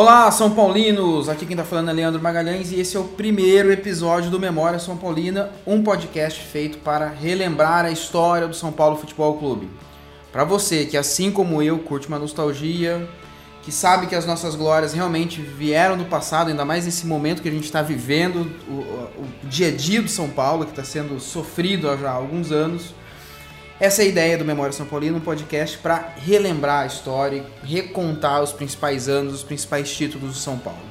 Olá, São Paulinos! Aqui quem tá falando é Leandro Magalhães e esse é o primeiro episódio do Memória São Paulina, um podcast feito para relembrar a história do São Paulo Futebol Clube. Para você que, assim como eu, curte uma nostalgia, que sabe que as nossas glórias realmente vieram do passado, ainda mais nesse momento que a gente está vivendo, o, o, o, dia a dia do São Paulo, que está sendo sofrido há já alguns anos. Essa é a ideia do Memória São Paulino, um podcast para relembrar a história, recontar os principais anos, os principais títulos do São Paulo.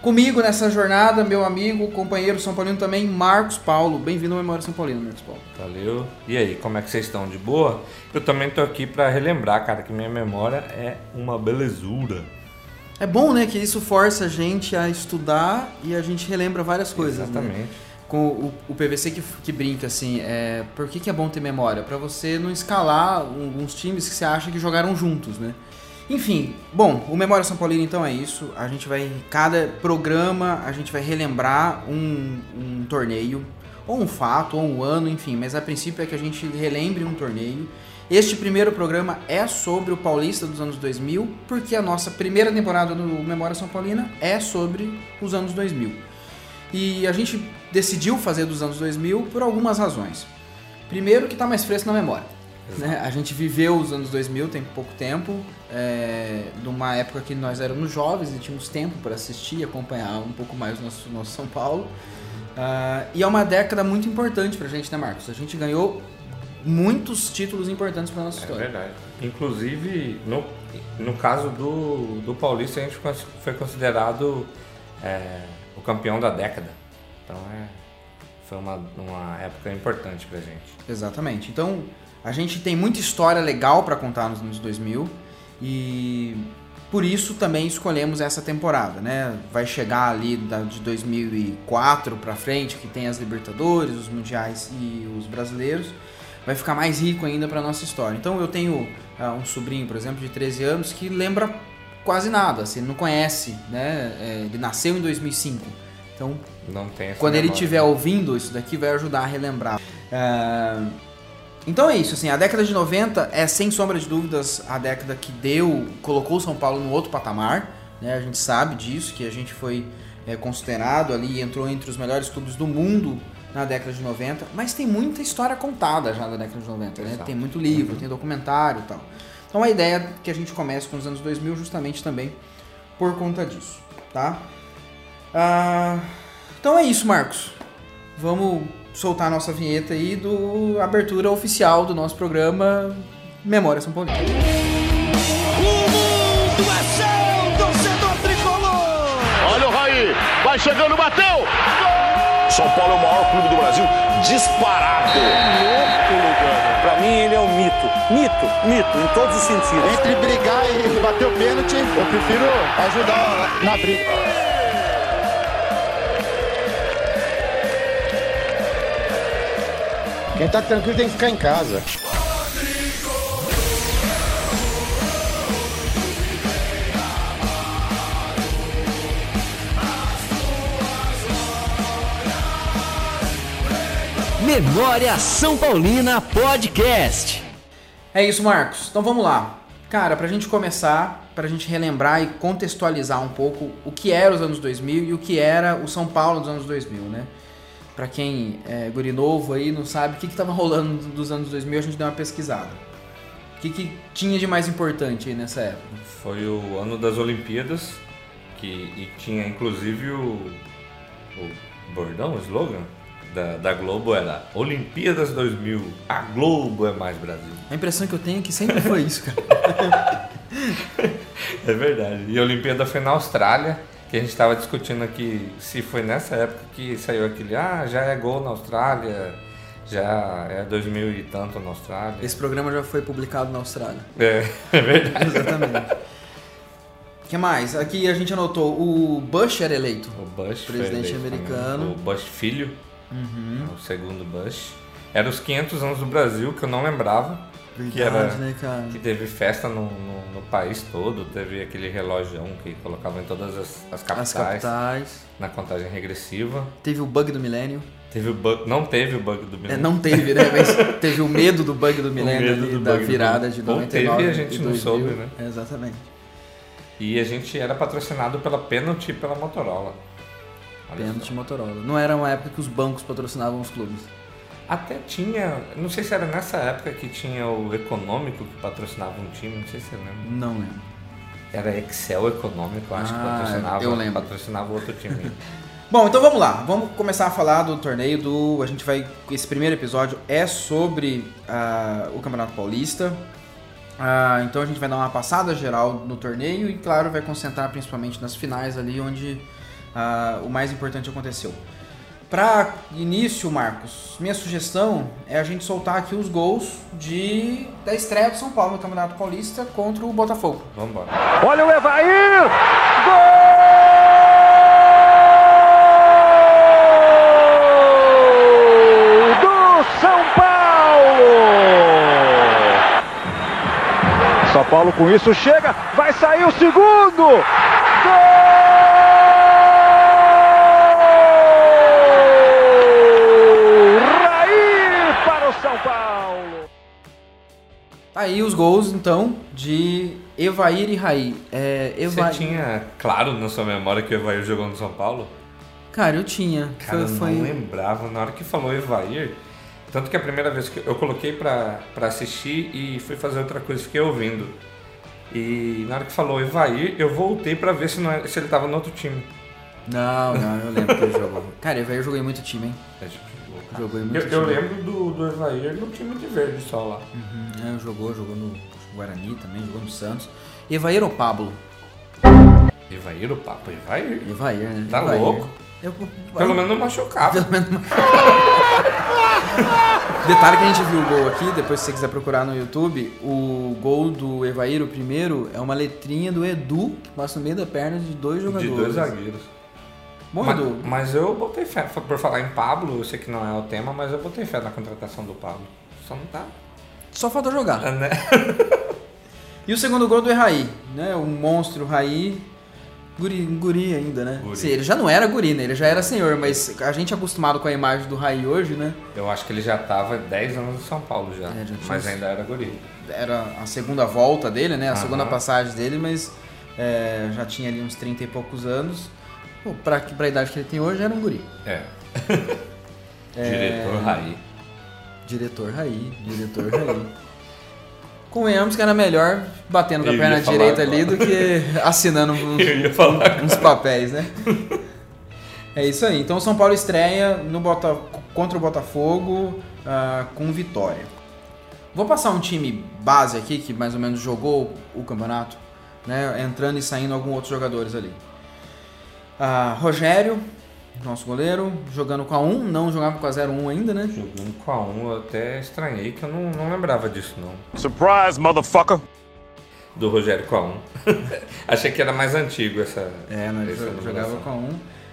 Comigo nessa jornada, meu amigo, companheiro São Paulino também, Marcos Paulo. Bem-vindo ao Memória São Paulino, Marcos Paulo. Valeu. E aí, como é que vocês estão? De boa? Eu também tô aqui para relembrar, cara, que minha memória é uma belezura. É bom, né, que isso força a gente a estudar e a gente relembra várias coisas. Exatamente. Né? Com o, o PVC que, que brinca assim, é, por que, que é bom ter memória? Para você não escalar alguns times que você acha que jogaram juntos, né? Enfim, bom, o Memória São Paulino então é isso. A gente vai, cada programa, a gente vai relembrar um, um torneio, ou um fato, ou um ano, enfim, mas a princípio é que a gente relembre um torneio. Este primeiro programa é sobre o Paulista dos anos 2000, porque a nossa primeira temporada do Memória São Paulina é sobre os anos 2000. E a gente decidiu fazer dos anos 2000 por algumas razões. Primeiro, que está mais fresco na memória. Né? A gente viveu os anos 2000 tem pouco tempo, é, numa época que nós éramos jovens e tínhamos tempo para assistir e acompanhar um pouco mais o nosso, nosso São Paulo. Uh, e é uma década muito importante para a gente, né, Marcos? A gente ganhou muitos títulos importantes para nossa história. É verdade. Inclusive, no, no caso do, do Paulista, a gente foi considerado é, o campeão da década. Então é, foi uma, uma época importante pra gente. Exatamente. Então a gente tem muita história legal para contar nos anos 2000 e por isso também escolhemos essa temporada, né? Vai chegar ali da, de 2004 para frente, que tem as Libertadores, os Mundiais e os Brasileiros, vai ficar mais rico ainda para nossa história. Então eu tenho uh, um sobrinho, por exemplo, de 13 anos que lembra quase nada, assim, não conhece, né? É, ele nasceu em 2005. Então, não tem quando memória. ele estiver ouvindo isso daqui, vai ajudar a relembrar. É... Então é isso, assim, a década de 90 é sem sombra de dúvidas a década que deu, colocou o São Paulo no outro patamar, né? A gente sabe disso, que a gente foi é, considerado ali, entrou entre os melhores clubes do mundo na década de 90, mas tem muita história contada já da década de 90, né? Tem muito livro, tem documentário e tal. Então a ideia é que a gente comece com os anos 2000 justamente também por conta disso, tá? Ah, então é isso, Marcos. Vamos soltar a nossa vinheta aí do abertura oficial do nosso programa Memória São Paulo. O mundo é seu, torcedor tricolor! Olha o Raí, vai chegando, bateu! Gol! São Paulo é o maior clube do Brasil, disparado. Pra mim ele é um mito, mito, mito, em todos os sentidos. Entre brigar e bater o pênalti, eu prefiro ajudar na briga. Quem tá tranquilo tem que ficar em casa. Memória São Paulina Podcast. É isso, Marcos. Então vamos lá. Cara, pra gente começar, pra gente relembrar e contextualizar um pouco o que era os anos 2000 e o que era o São Paulo dos anos 2000, né? Pra quem é guri novo aí, não sabe o que, que tava rolando dos anos 2000, a gente deu uma pesquisada. O que, que tinha de mais importante aí nessa época? Foi o ano das Olimpíadas, que e tinha inclusive o, o bordão, o slogan da, da Globo era Olimpíadas 2000, a Globo é mais Brasil. A impressão que eu tenho é que sempre foi isso, cara. é verdade. E a Olimpíada foi na Austrália, que a gente estava discutindo aqui se foi nessa época que saiu aquele, ah, já é gol na Austrália, já é 2000 e tanto na Austrália. Esse programa já foi publicado na Austrália. É, é verdade. Exatamente. O que mais? Aqui a gente anotou, o Bush era eleito. O Bush Presidente eleito americano. também. O Bush filho, Uhum. o segundo Bush. Era os 500 anos do Brasil, que eu não lembrava. Que era Verdade, né, cara? que teve festa no, no, no país todo, teve aquele relógio que colocava em todas as, as capitais, As capitais. na contagem regressiva. Teve o bug do milênio. Teve o bug, não teve o bug do É, milênio. não teve, né? Mas teve o medo do bug do milênio do da do virada milênio. de Ou 99 teve e a gente não 2000. soube, né? Exatamente. E a gente era patrocinado pela Penalty e pela Motorola. Olha Pênalti só. Motorola. Não era uma época que os bancos patrocinavam os clubes. Até tinha, não sei se era nessa época que tinha o Econômico que patrocinava um time, não sei se você lembra. Não lembro. Era Excel Econômico, acho que Ah, patrocinava, eu lembro. patrocinava outro time. Bom, então vamos lá. Vamos começar a falar do torneio do. A gente vai. Esse primeiro episódio é sobre ah, o Campeonato Paulista. Ah, então a gente vai dar uma passada geral no torneio e, claro, vai concentrar principalmente nas finais ali onde ah, o mais importante aconteceu. Para início, Marcos, minha sugestão é a gente soltar aqui os gols de da estreia do São Paulo no Campeonato Paulista contra o Botafogo. Vamos embora. Olha o Evair! Gol do São Paulo! São Paulo com isso chega, vai sair o segundo! Tá aí os gols, então, de Evair e Raí. É, Você Evair... tinha claro na sua memória que o Evair jogou no São Paulo? Cara, eu tinha. Cara, foi, eu foi... não lembrava. Na hora que falou Evair, tanto que a primeira vez que eu coloquei pra, pra assistir e fui fazer outra coisa, fiquei ouvindo. E na hora que falou Evair, eu voltei pra ver se, não era- se ele tava no outro time. Não, não, eu lembro que ele jogou. Cara, Evair jogou em muito time, hein? É, tipo. Jogou em muito Eu, eu time. lembro do, do Evair no time de verde só lá. Uhum, jogou, jogou no Guarani também, jogou no Santos. Evair ou Pablo? Evair, o papo, Evair. Evair, né? Tá Evair. louco? Eu, Pelo menos não machucava. Detalhe que a gente viu o gol aqui, depois se você quiser procurar no YouTube, o gol do Evair, o primeiro, é uma letrinha do Edu, que passa no meio da perna de dois De jogadores. dois zagueiros. Bom, Mas, Edu, mas eu botei fé. Por falar em Pablo, eu sei que não é o tema, mas eu botei fé na contratação do Pablo. Só não tá. Só falta jogar. Né? E o segundo gol do Raí, né? O monstro Raí. Guri, guri ainda, né? Guri. Sim, ele já não era guri, né? Ele já era senhor, mas a gente é acostumado com a imagem do Raí hoje, né? Eu acho que ele já tava 10 anos no São Paulo já. É, já mas ainda era guri. Era a segunda volta dele, né? A Aham. segunda passagem dele, mas é, já tinha ali uns 30 e poucos anos. Pô, pra, pra idade que ele tem hoje, era um guri. É. Diretor Raí. Diretor Raí, diretor Raí. Convenhamos que era melhor batendo com a perna direita agora. ali do que assinando uns, uns papéis, né? É isso aí. Então o São Paulo estreia no Bota, contra o Botafogo ah, com vitória. Vou passar um time base aqui que mais ou menos jogou o campeonato, né? Entrando e saindo alguns outros jogadores ali. Ah, Rogério, nosso goleiro, jogando com a 1, não jogava com a 01 ainda, né? Jogando com a 1, eu até estranhei que eu não, não lembrava disso não. Surprise, motherfucker! Do Rogério com a 1. Achei que era mais antigo essa. É, nós essa jogava numeração. com a 1.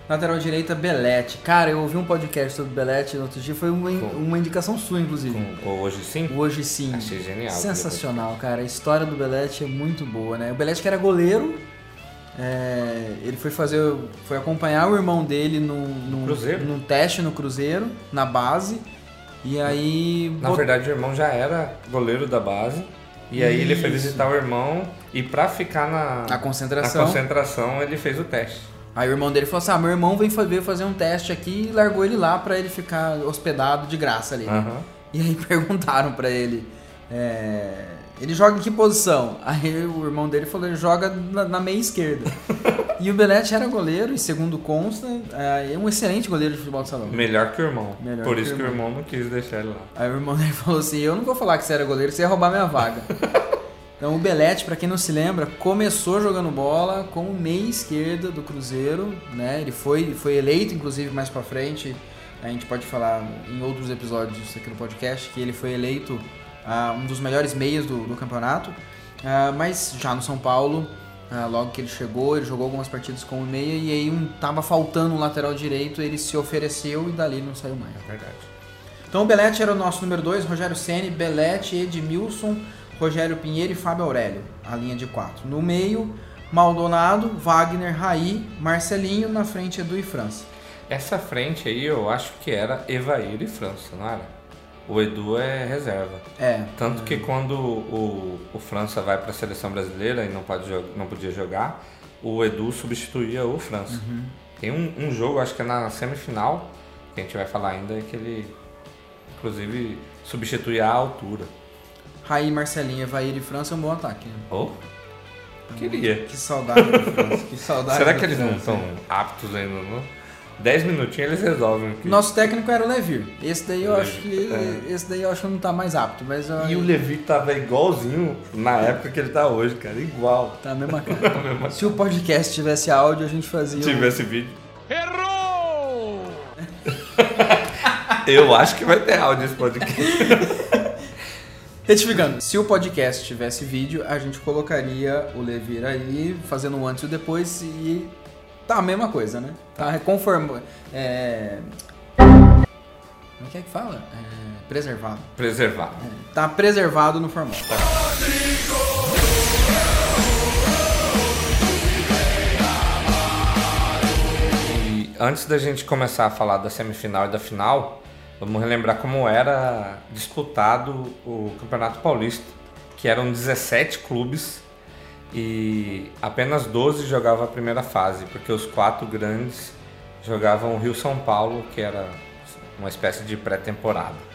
Lateral direita, Belete. Cara, eu ouvi um podcast sobre Belete no outro dia, foi uma, uma indicação sua, inclusive. Com, com hoje sim? Hoje sim. Achei genial. Sensacional, cara. A história do Belete é muito boa, né? O Belete que era goleiro, é, ele foi fazer, foi acompanhar o irmão dele num, num, Cruzeiro? num teste no Cruzeiro, na base. E aí. Na bot- verdade, o irmão já era goleiro da base. E aí ele foi Isso. visitar o irmão e pra ficar na, Na concentração. na concentração ele fez o teste. Aí o irmão dele falou assim: ah, meu irmão veio fa- veio fazer um teste aqui e largou ele lá pra ele ficar hospedado de graça ali. Aham. E aí perguntaram pra ele: é, ele joga em que posição? Aí o irmão dele falou: ele joga na, na meia esquerda. e o Belete era goleiro, e segundo consta, é um excelente goleiro de futebol de salão. Melhor que o irmão. Melhor Por que isso o que o irmão. não quis deixar ele lá. Aí o irmão dele falou assim: Eu não vou falar que você era goleiro, você ia roubar minha vaga. então o Belete, pra quem não se lembra, começou jogando bola como meia esquerda do Cruzeiro, né? Ele foi, foi eleito, inclusive, mais pra frente. A gente pode falar em outros episódios aqui no podcast que ele foi eleito ah, um dos melhores meias do, do campeonato. Ah, mas já no São Paulo, ah, logo que ele chegou, ele jogou algumas partidas como meia e aí um, tava faltando um lateral direito, ele se ofereceu e dali não saiu mais. Verdade. Então o Belete era o nosso número 2, Rogério Ceni, Belete, Edmilson, Rogério Pinheiro e Fábio Aurélio, a linha de quatro. No meio, Maldonado, Wagner, Raí, Marcelinho, na frente Edu e França. Essa frente aí eu acho que era Evair e França, não era? O Edu é reserva. É. Tanto que quando o, o França vai para a seleção brasileira e não, pode, não podia jogar, o Edu substituía o França. Uhum. Tem um, um jogo, acho que é na semifinal, que a gente vai falar ainda, que ele, inclusive, substitui a altura. Raí, Marcelinho, Evair e França é um bom ataque. né? Oh, queria. Que saudade da França. Que saudade Será que eles não França. estão aptos ainda? Não? Dez minutinhos eles resolvem. aqui. Nosso técnico era o Levir. Esse daí eu acho que. Levir, Esse daí eu acho que não tá mais apto, mas eu- E o Levi tava igualzinho na época que ele tá hoje, cara. Igual. Tá a mesma cara. Se o podcast tivesse áudio, a gente fazia. Se um- tivesse vídeo. Errou! Eu acho que vai ter áudio esse podcast. Retificando, se o podcast tivesse vídeo, a gente colocaria o Levir aí, fazendo um antes e o depois e. Tá a mesma coisa, né? Tá conforme. É. Como é que é que fala? É, preservado. Preservado. Tá preservado no formato. E antes da gente começar a falar da semifinal e da final, vamos relembrar como era disputado o Campeonato Paulista, que eram 17 clubes e apenas 12 jogavam a primeira fase, porque os quatro grandes jogavam o Rio São Paulo, que era uma espécie de pré-temporada.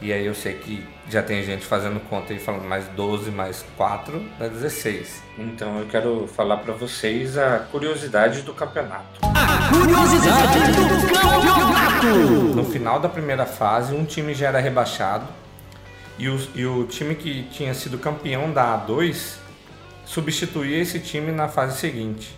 E aí eu sei que já tem gente fazendo conta e falando mais 12 mais 4 dá 16. Então eu quero falar para vocês a curiosidade do campeonato. Curiosidade do campeonato. No final da primeira fase, um time já era rebaixado e o, e o time que tinha sido campeão da A2 substituía esse time na fase seguinte.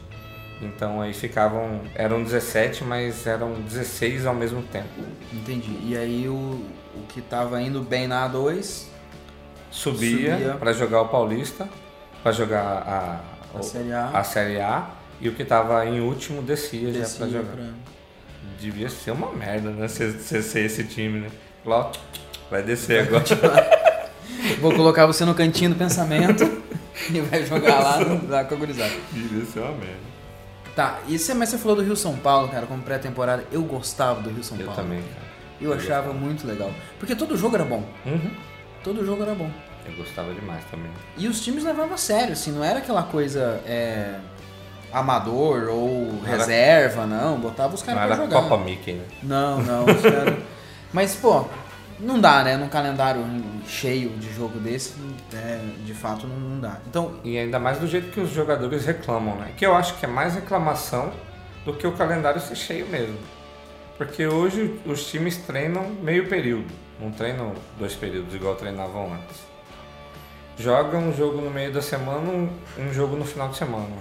Então aí ficavam, eram 17, mas eram 16 ao mesmo tempo. Entendi. E aí o, o que tava indo bem na A2, Subia, Subia. para jogar o Paulista, para jogar a, A o- Série A. a Série A, e o que estava em último descia, já descia para jogar. pra- Devia ser uma merda, né? Ser, ser esse time, né? Lá, vai descer agora. Vou colocar você no cantinho do pensamento e vai jogar lá, no- lá com a gurizada. Devia ser uma merda. Tá, e você, mas você falou do Rio São Paulo, cara, como pré-temporada. Eu gostava do Rio São Eu Paulo. também, cara. Eu achava muito legal. Porque todo jogo era bom. Uhum. Todo jogo era bom. Eu gostava demais também. E os times levavam a sério, assim, não era aquela coisa é, amador ou era- reserva, não. Botava os caras pra era jogar. Copa Mickey, né? Não, não, os caras. Mas, pô, não dá, né? Num calendário cheio de jogo desse, é, de fato não, não dá. Então, E ainda mais do jeito que os jogadores reclamam, né? Que eu acho que é mais reclamação do que o calendário ser cheio mesmo. Porque hoje os times treinam meio período, não treinam dois períodos igual treinavam antes. Jogam um jogo no meio da semana, um, um jogo no final de semana.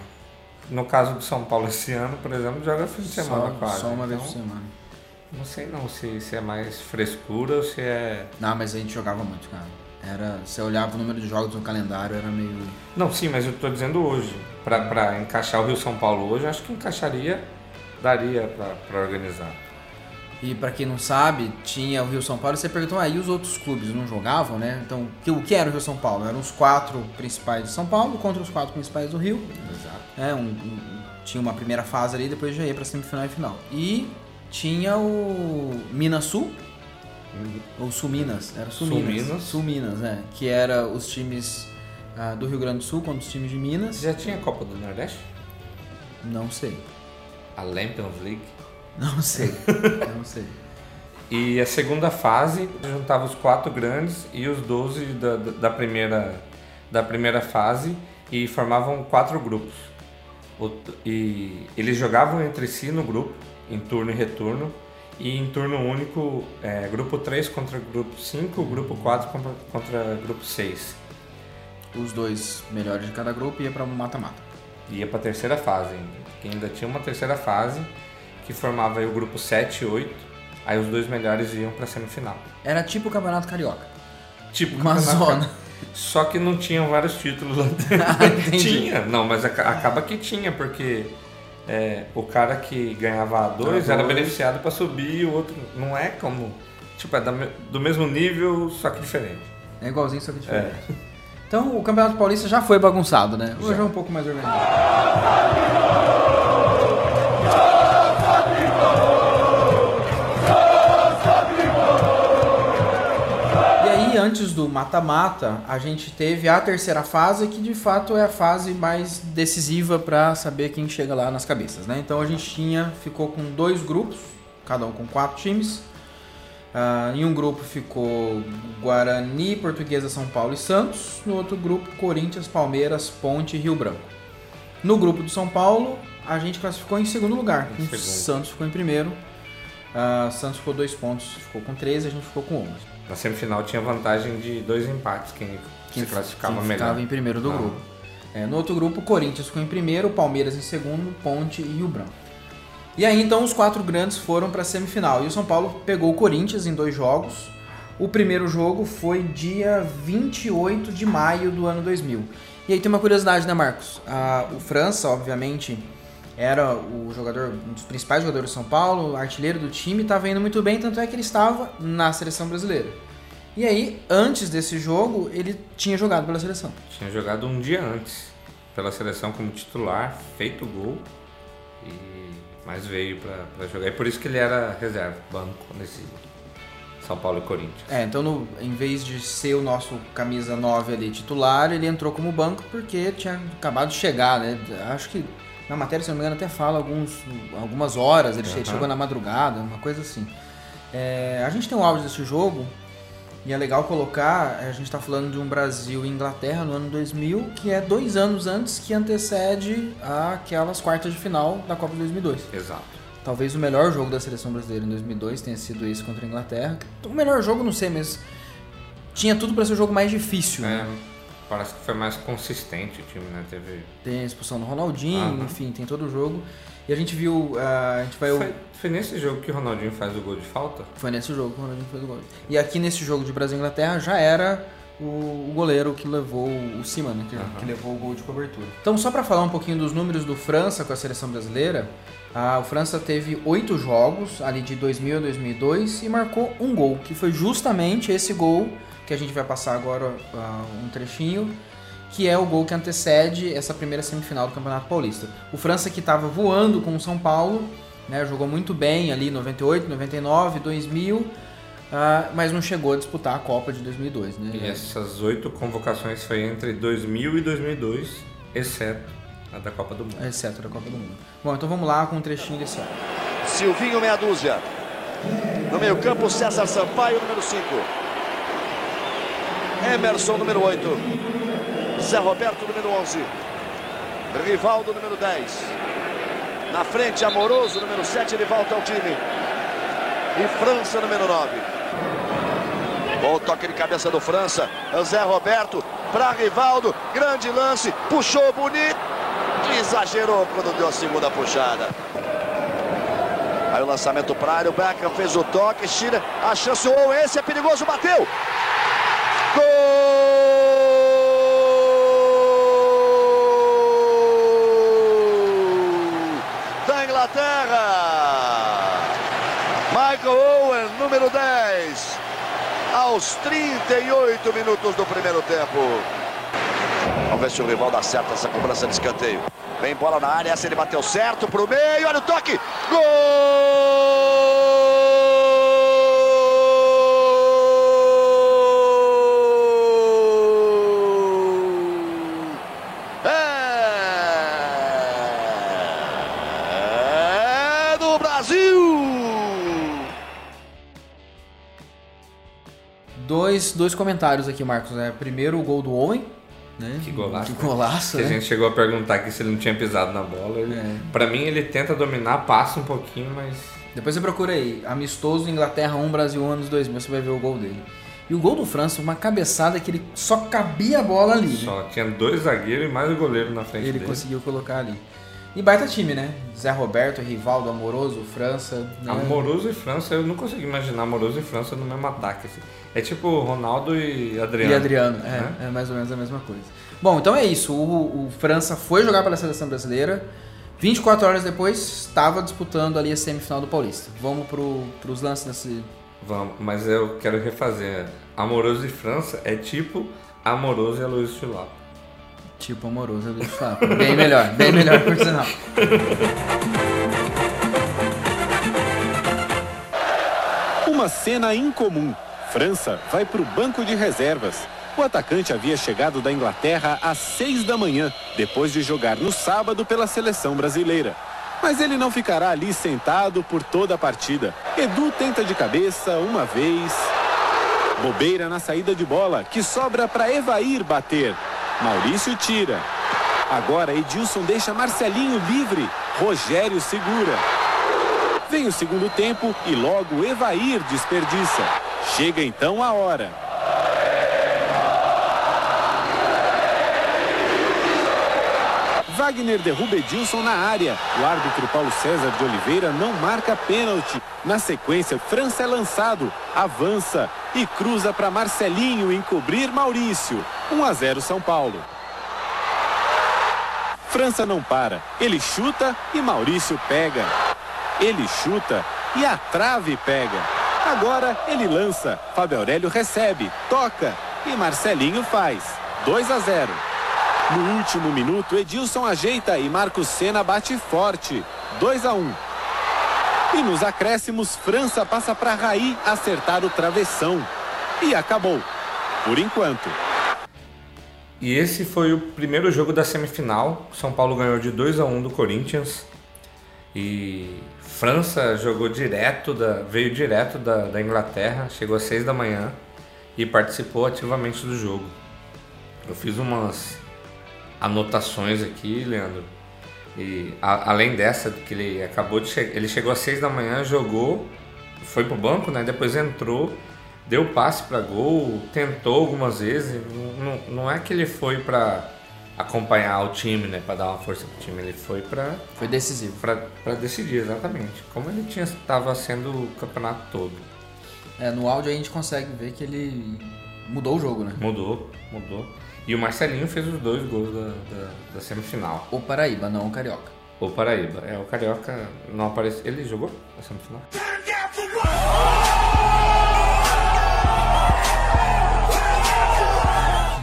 No caso do São Paulo esse ano, por exemplo, joga fim de semana só, quase. só uma vez Então, por semana. Não sei não se, se é mais frescura ou se é. Não, mas a gente jogava muito, cara. Era, você olhava o número de jogos no calendário, era meio. Não, sim, mas eu tô dizendo hoje. Pra, pra encaixar o Rio São Paulo hoje, eu acho que encaixaria, daria pra, pra organizar. E pra quem não sabe, tinha o Rio São Paulo e você perguntou, aí os outros clubes não jogavam, né? Então, o que era o Rio São Paulo? Eram os quatro principais de São Paulo contra os quatro principais do Rio. Exato. É, um- um- tinha uma primeira fase ali, depois já ia pra semifinal e final. E tinha o Minas Sul, ou Sul Minas, era Sul, Sul Minas. Minas. Sul Minas, é. Que era os times ah, do Rio Grande do Sul contra os times de Minas. Já tinha Copa do Nordeste? Não sei. A Champions League. Não sei. não sei. E a segunda fase juntava os quatro grandes e os 12 da, da, primeira, da primeira fase e formavam quatro grupos. E eles jogavam entre si no grupo, em turno e retorno, e em turno único, é, grupo 3 contra grupo 5, grupo 4 contra, contra grupo 6. Os dois melhores de cada grupo ia pra um mata-mata. Ia para a terceira fase que ainda tinha uma terceira fase que formava o grupo 7 e 8, aí os dois melhores iam para a semifinal. Era tipo o Campeonato Carioca. Tipo, Uma campeonato- zona. Só que não tinham vários títulos lá dentro. Ah, tinha, não, mas aca- acaba que tinha, porque é, o cara que ganhava a dois A era dois. beneficiado para subir e o outro não é como. Tipo, é do mesmo nível, só que diferente. É igualzinho, só que diferente. Então o Campeonato Paulista já foi bagunçado, né? Hoje é um pouco mais organizado. Antes do mata-mata, a gente teve a terceira fase, que de fato é a fase mais decisiva para saber quem chega lá nas cabeças, né? Então a gente tinha, ficou com dois grupos, cada um com quatro times. Ah, em um grupo ficou Guarani, Portuguesa, São Paulo e Santos. No outro grupo, Corinthians, Palmeiras, Ponte e Rio Branco. No grupo do São Paulo, a gente classificou em segundo lugar. Em segundo. Santos ficou em primeiro. Ah, Santos ficou dois pontos, ficou com 13, a gente ficou com 11. Na semifinal tinha vantagem de dois empates, quem, Quem se classificava quem melhor. ficava em primeiro do Ah. grupo. É, no outro grupo, Corinthians ficou em primeiro, Palmeiras em segundo, Ponte e Rio Branco. E aí então os quatro grandes foram para a semifinal. E o São Paulo pegou o Corinthians em dois jogos. O primeiro jogo foi dia 28 de maio do ano 2000. E aí tem uma curiosidade, né, Marcos? Ah, o França, obviamente, era o jogador, um dos principais jogadores do São Paulo, artilheiro do time, estava indo muito bem, tanto é que ele estava na seleção brasileira. E aí, antes desse jogo, ele tinha jogado pela seleção. Tinha jogado um dia antes pela seleção como titular, feito gol, e mas veio pra, pra jogar. E por isso que ele era reserva, banco, nesse São Paulo e Corinthians. É, então no- em vez de ser o nosso camisa 9 ali titular, ele entrou como banco porque tinha acabado de chegar, né? Acho que na matéria, se não me engano, até fala alguns, algumas horas, ele Aham. chegou na madrugada, uma coisa assim. É, a gente tem um áudio desse jogo e é legal colocar, a gente tá falando de um Brasil e Inglaterra no ano 2000, que é dois anos antes que antecede aquelas quartas de final da Copa de 2002. Exato. Talvez o melhor jogo da seleção brasileira em 2002 tenha sido esse contra a Inglaterra. O melhor jogo, não sei, mas tinha tudo para ser o jogo mais difícil. É, né? Parece que foi mais consistente o time, né? Teve. Tem a expulsão do Ronaldinho, Aham. enfim, tem todo o jogo. E a gente viu, ah, a gente vai Foi, foi nesse jogo que o Ronaldinho faz o gol de falta? foi nesse jogo que o Ronaldinho fez o gol. E aqui nesse jogo de Brasil e Inglaterra já era o, goleiro que levou o Cima, né, que, Aham. que levou o gol de cobertura. Então, só para falar um pouquinho dos números do França com a seleção brasileira, a, o França teve oito jogos ali de 2000 a 2002 e marcou um gol, que foi justamente esse gol que a gente vai passar agora ah, um trechinho, que é o gol que antecede essa primeira semifinal do Campeonato Paulista. O França que estava voando com o São Paulo, né, jogou muito bem ali 98, 99, 2000, ah, mas não chegou a disputar a Copa de 2002, né? E essas oito convocações foi entre 2000 e 2002, exceto a da Copa do Mundo. Exceto da Copa do Mundo. Bom, então vamos lá com um trechinho desse áudio. Silvinho, meia dúzia. No meio campo, César Sampaio, número 5. Emerson, número 8. Zé Roberto, número 11. Rivaldo, número 10. Na frente, Amoroso, número 7, ele volta ao time. E França, número 9. Bom toque de cabeça do França. Zé Roberto para Rivaldo. Grande lance. Puxou bonito. Exagerou quando deu a segunda puxada. Aí o lançamento para área, o Beckham fez o toque, tira a chance, ou esse é perigoso, bateu! Gol da Inglaterra! Michael Owen, número 10, aos 38 minutos do primeiro tempo. Vamos ver se o rival dá certo essa cobrança de escanteio. Vem bola na área, essa ele bateu certo pro meio, olha o toque. Gol! Dois, comentários aqui, Marcos. Né? Primeiro, o gol do Owen. Né? Que golaço. Que golaço, Que a né? gente chegou a perguntar aqui se ele não tinha pisado na bola. Ele, É. Pra mim, ele tenta dominar, passa um pouquinho, mas Depois você procura aí, amistoso Inglaterra 1, Brasil 1, anos 2000, você vai ver o gol dele. E o gol do França, uma cabeçada que ele só cabia a bola ali. né? só tinha dois zagueiros e mais o goleiro na frente Ele dele. conseguiu colocar ali. E baita time, né? Zé Roberto, Rivaldo, Amoroso, França. Né? Amoroso e França, eu não consigo imaginar Amoroso e França no mesmo ataque. assim. É tipo Ronaldo e Adriano. E Adriano, é, né? é mais ou menos a mesma coisa. Bom, então é isso. O, o França foi jogar pela seleção brasileira. 24 horas depois, estava disputando ali a semifinal do Paulista. Vamos pro, pros lances desse. Vamos, mas eu quero refazer. Amoroso e França é tipo Amoroso e Aloysio Chulapa. Tipo amoroso, eu falar. Bem melhor, bem melhor, por sinal. Uma cena incomum. França vai para o banco de reservas. O atacante havia chegado da Inglaterra às seis da manhã, depois de jogar no sábado pela seleção brasileira. Mas ele não ficará ali sentado por toda a partida. Edu tenta de cabeça uma vez. Bobeira na saída de bola, que sobra para Evair bater. Maurício tira. Agora Edilson deixa Marcelinho livre. Rogério segura. Vem o segundo tempo e logo Evair desperdiça. Chega então a hora. Wagner derruba Edilson na área. O árbitro Paulo César de Oliveira não marca pênalti. Na sequência, França é lançado, avança e cruza para Marcelinho encobrir Maurício. 1 a 0 São Paulo. França não para. Ele chuta e Maurício pega. Ele chuta e a trave pega. Agora ele lança. Fábio Aurélio recebe, toca e Marcelinho faz. 2 a 0. No último minuto, Edilson ajeita e Marcos Senna bate forte. 2 a 1. E nos acréscimos, França passa para Raí acertar o travessão. E acabou. Por enquanto. E esse foi o primeiro jogo da semifinal. São Paulo ganhou de 2 a 1 do Corinthians. E França jogou direto da, veio direto da, da Inglaterra, chegou às 6 da manhã e participou ativamente do jogo. Eu fiz umas anotações aqui, Leandro. E a, além dessa que ele acabou de chegar, ele chegou às 6 da manhã, jogou, foi pro banco, né? Depois entrou, deu passe para gol, tentou algumas vezes. Não, não é que ele foi para acompanhar o time, né, para dar uma força pro time, ele foi para Foi decisivo. para decidir exatamente, como ele tinha estava sendo o campeonato todo. É, no áudio a gente consegue ver que ele mudou o jogo, né? Mudou, mudou. E o Marcelinho fez os dois gols da, da, da semifinal. O Paraíba, não o Carioca. O Paraíba. É, o Carioca não apareceu. Ele jogou na semifinal?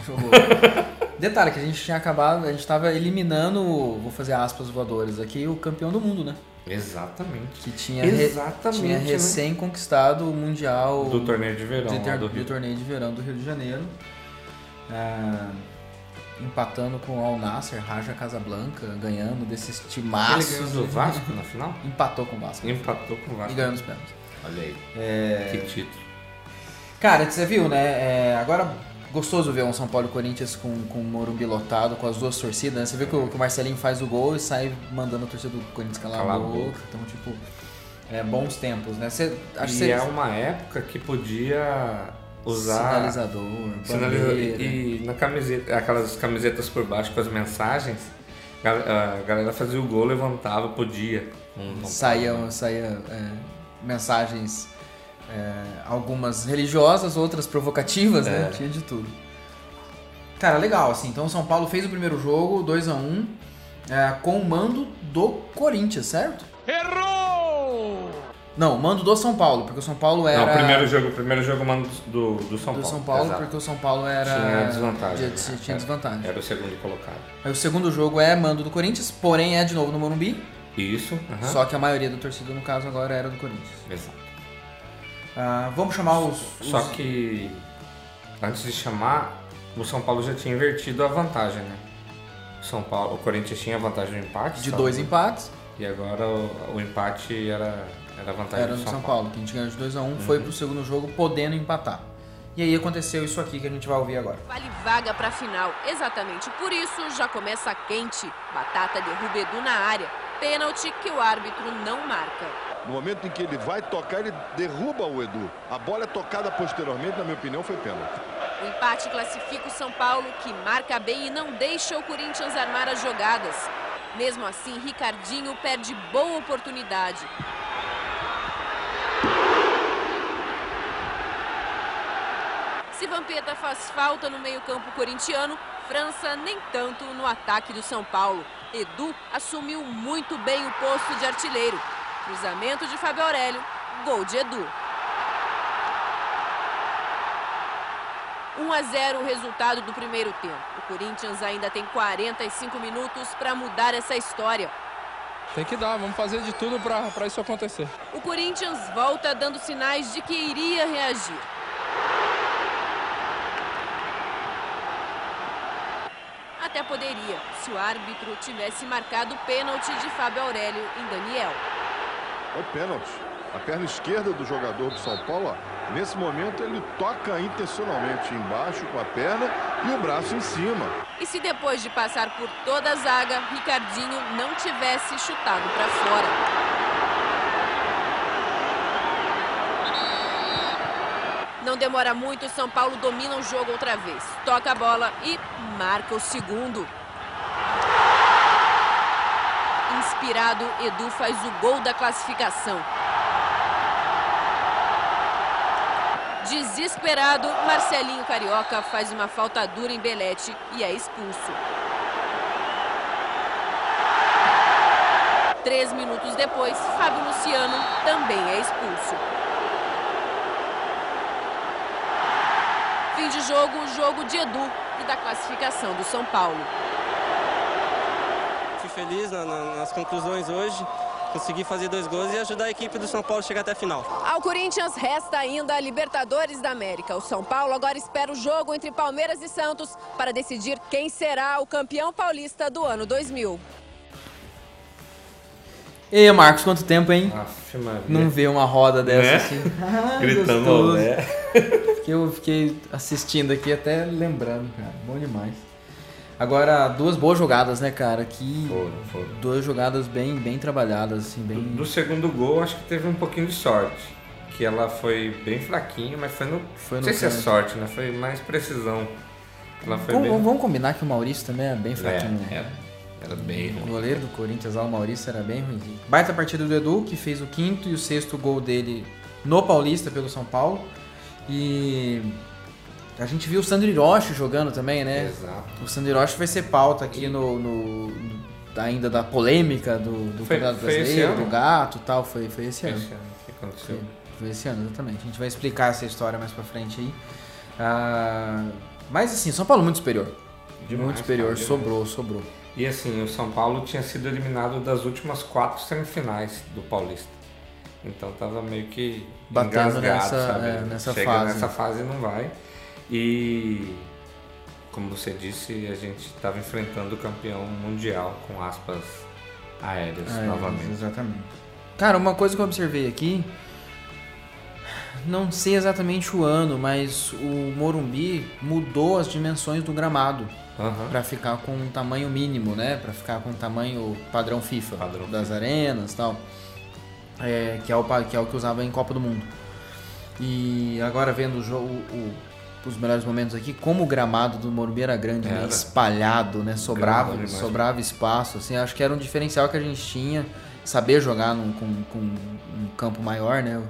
Jogou. Detalhe que a gente tinha acabado, a gente tava eliminando, vou fazer aspas voadores aqui, o campeão do mundo, né? Exatamente. Que tinha, re- Exatamente, tinha né? recém conquistado o Mundial Do torneio de verão de do do torneio de verão do Rio de Janeiro. Ah, empatando com o Al Nasser, Raja Casablanca, ganhando desses Ele timaços. ganhou do Vasco na final? Empatou com o Vasco. Empatou com o Vasco. E ganhou nos pênaltis. Olha aí. É, Que título. Cara, você viu, né? É, agora, gostoso ver um São Paulo e Corinthians com, com o Morumbi lotado, com as duas torcidas, né? Você viu que o, que o Marcelinho faz o gol e sai mandando a torcida do Corinthians calar, Calar a boca. Então, tipo, é bons tempos, né? Você, E que você... é uma época que podia usar. Sinalizador, Sinalizador. bandeira. E, e na camiseta, aquelas camisetas por baixo com as mensagens, a galera fazia o gol, levantava, podia. Saíam, saía, é, mensagens, é, algumas religiosas, outras provocativas, né? É. Tinha de tudo. Cara, legal, assim. Então, o São Paulo fez o primeiro jogo, 2 a 1 é, com o mando do Corinthians, certo? Errou! Não, mando do São Paulo, porque o São Paulo era... Não, o primeiro jogo, o primeiro jogo mando do, do São do Paulo. São Paulo, exato. porque o São Paulo era... Tinha desvantagem. Tinha, né? tinha desvantagem. Era o segundo colocado. Aí o segundo jogo é mando do Corinthians, porém é de novo no Morumbi, Isso. aham. só que a maioria da torcida, no caso, agora era do Corinthians. Exato. Ah, vamos chamar os... Só os- que antes de chamar, o São Paulo já tinha invertido a vantagem, né? O São Paulo, o Corinthians tinha a vantagem do empate. De só- dois empates, E agora o, o empate era, era a vantagem era do no São, São Paulo. Paulo, que a gente ganhou de 2 a 1 foi pro segundo jogo podendo empatar. E aí aconteceu isso aqui que a gente vai ouvir agora. Vale vaga para final. Exatamente por isso já começa quente. Batata derruba Edu na área. Pênalti que o árbitro não marca. No momento em que ele vai tocar, ele derruba o Edu. A bola é tocada posteriormente, na minha opinião, foi pênalti. O empate classifica o São Paulo, que marca bem e não deixa o Corinthians armar as jogadas. Mesmo assim, Ricardinho perde boa oportunidade. Se Vampeta faz falta no meio-campo corintiano, França nem tanto no ataque do São Paulo. Edu assumiu muito bem o posto de artilheiro. Cruzamento de Fábio Aurélio, gol de Edu. 1 a 0 o resultado do primeiro tempo. O Corinthians ainda tem 45 minutos para mudar essa história. Tem que dar, vamos fazer de tudo para isso acontecer. O Corinthians volta dando sinais de que iria reagir. Até poderia, se o árbitro tivesse marcado o pênalti de Fábio Aurélio em Daniel. É pênalti. A perna esquerda do jogador do São Paulo nesse momento ele toca intencionalmente embaixo com a perna e o braço em cima. E se depois de passar por toda a zaga, Ricardinho não tivesse chutado para fora? Não demora muito, São Paulo domina o jogo outra vez. Toca a bola e marca o segundo. Inspirado, Edu faz o gol da classificação. Desesperado, Marcelinho Carioca faz uma falta dura em Belete e é expulso. Três minutos depois, Fábio Luciano também é expulso. Fim de jogo, jogo de Edu e da classificação do São Paulo. Fui feliz na, na, nas conclusões hoje. Consegui fazer dois gols e ajudar a equipe do São Paulo a chegar até a final. Ao Corinthians resta ainda a Libertadores da América. O São Paulo agora espera o jogo entre Palmeiras e Santos para decidir quem será o campeão paulista do ano 2000. E aí, Marcos, quanto tempo, hein? Aff. Não vê uma roda dessa Né? assim. Ah, Gritando. Que eu fiquei assistindo aqui até lembrando, cara. Bom demais. Agora, duas boas jogadas, né, cara? Que Foram, foram. duas jogadas bem, bem trabalhadas, assim, bem. No segundo gol, acho que teve um pouquinho de sorte. Que ela foi bem fraquinha, mas foi no. Foi não no sei se é canto. sorte, né? Foi mais precisão. Ela foi Vamos, bem. vamos combinar que o Maurício também é bem fraquinho. É, era, era bem O ruim. goleiro do Corinthians lá, o Maurício, era bem ruimzinho. Baita partida do Edu, que fez o quinto e o sexto gol dele no Paulista pelo São Paulo. E a gente viu o Sandro Hiroshi jogando também, né? Exato. O Sandro Hiroshi vai ser pauta aqui no, no- no- ainda da polêmica do, do Foi- Campeonato foi Brasileiro, do gato e tal. Foi, foi esse ano. Esse ano que aconteceu. Foi, foi esse ano, exatamente. A gente vai explicar essa história mais pra frente aí. Ah, mas assim, São Paulo muito superior. Demais, muito superior, cara, demais. sobrou, sobrou. E assim, o São Paulo tinha sido eliminado das últimas quatro semifinais do Paulista. Então tava meio que Batendo engasgado, nessa- sabe? é, nessa Chega fase. nessa fase e não vai. E como você disse, a gente estava enfrentando o campeão mundial com aspas aéreas É, novamente. Exatamente. Cara, uma coisa que eu observei aqui, não sei exatamente o ano, mas o Morumbi mudou as dimensões do gramado Aham. Pra ficar com um tamanho mínimo, né? Pra ficar com um tamanho padrão FIFA Padrão das arenas, e tal. É, que é o que é o que usava em Copa do Mundo. E agora vendo o jogo, o- os melhores momentos aqui, como o gramado do Morumbi era grande, né? Era. espalhado, né? Sobrava, sobrava espaço, assim, acho que era um diferencial que a gente tinha, saber jogar num, com, com um campo maior, né?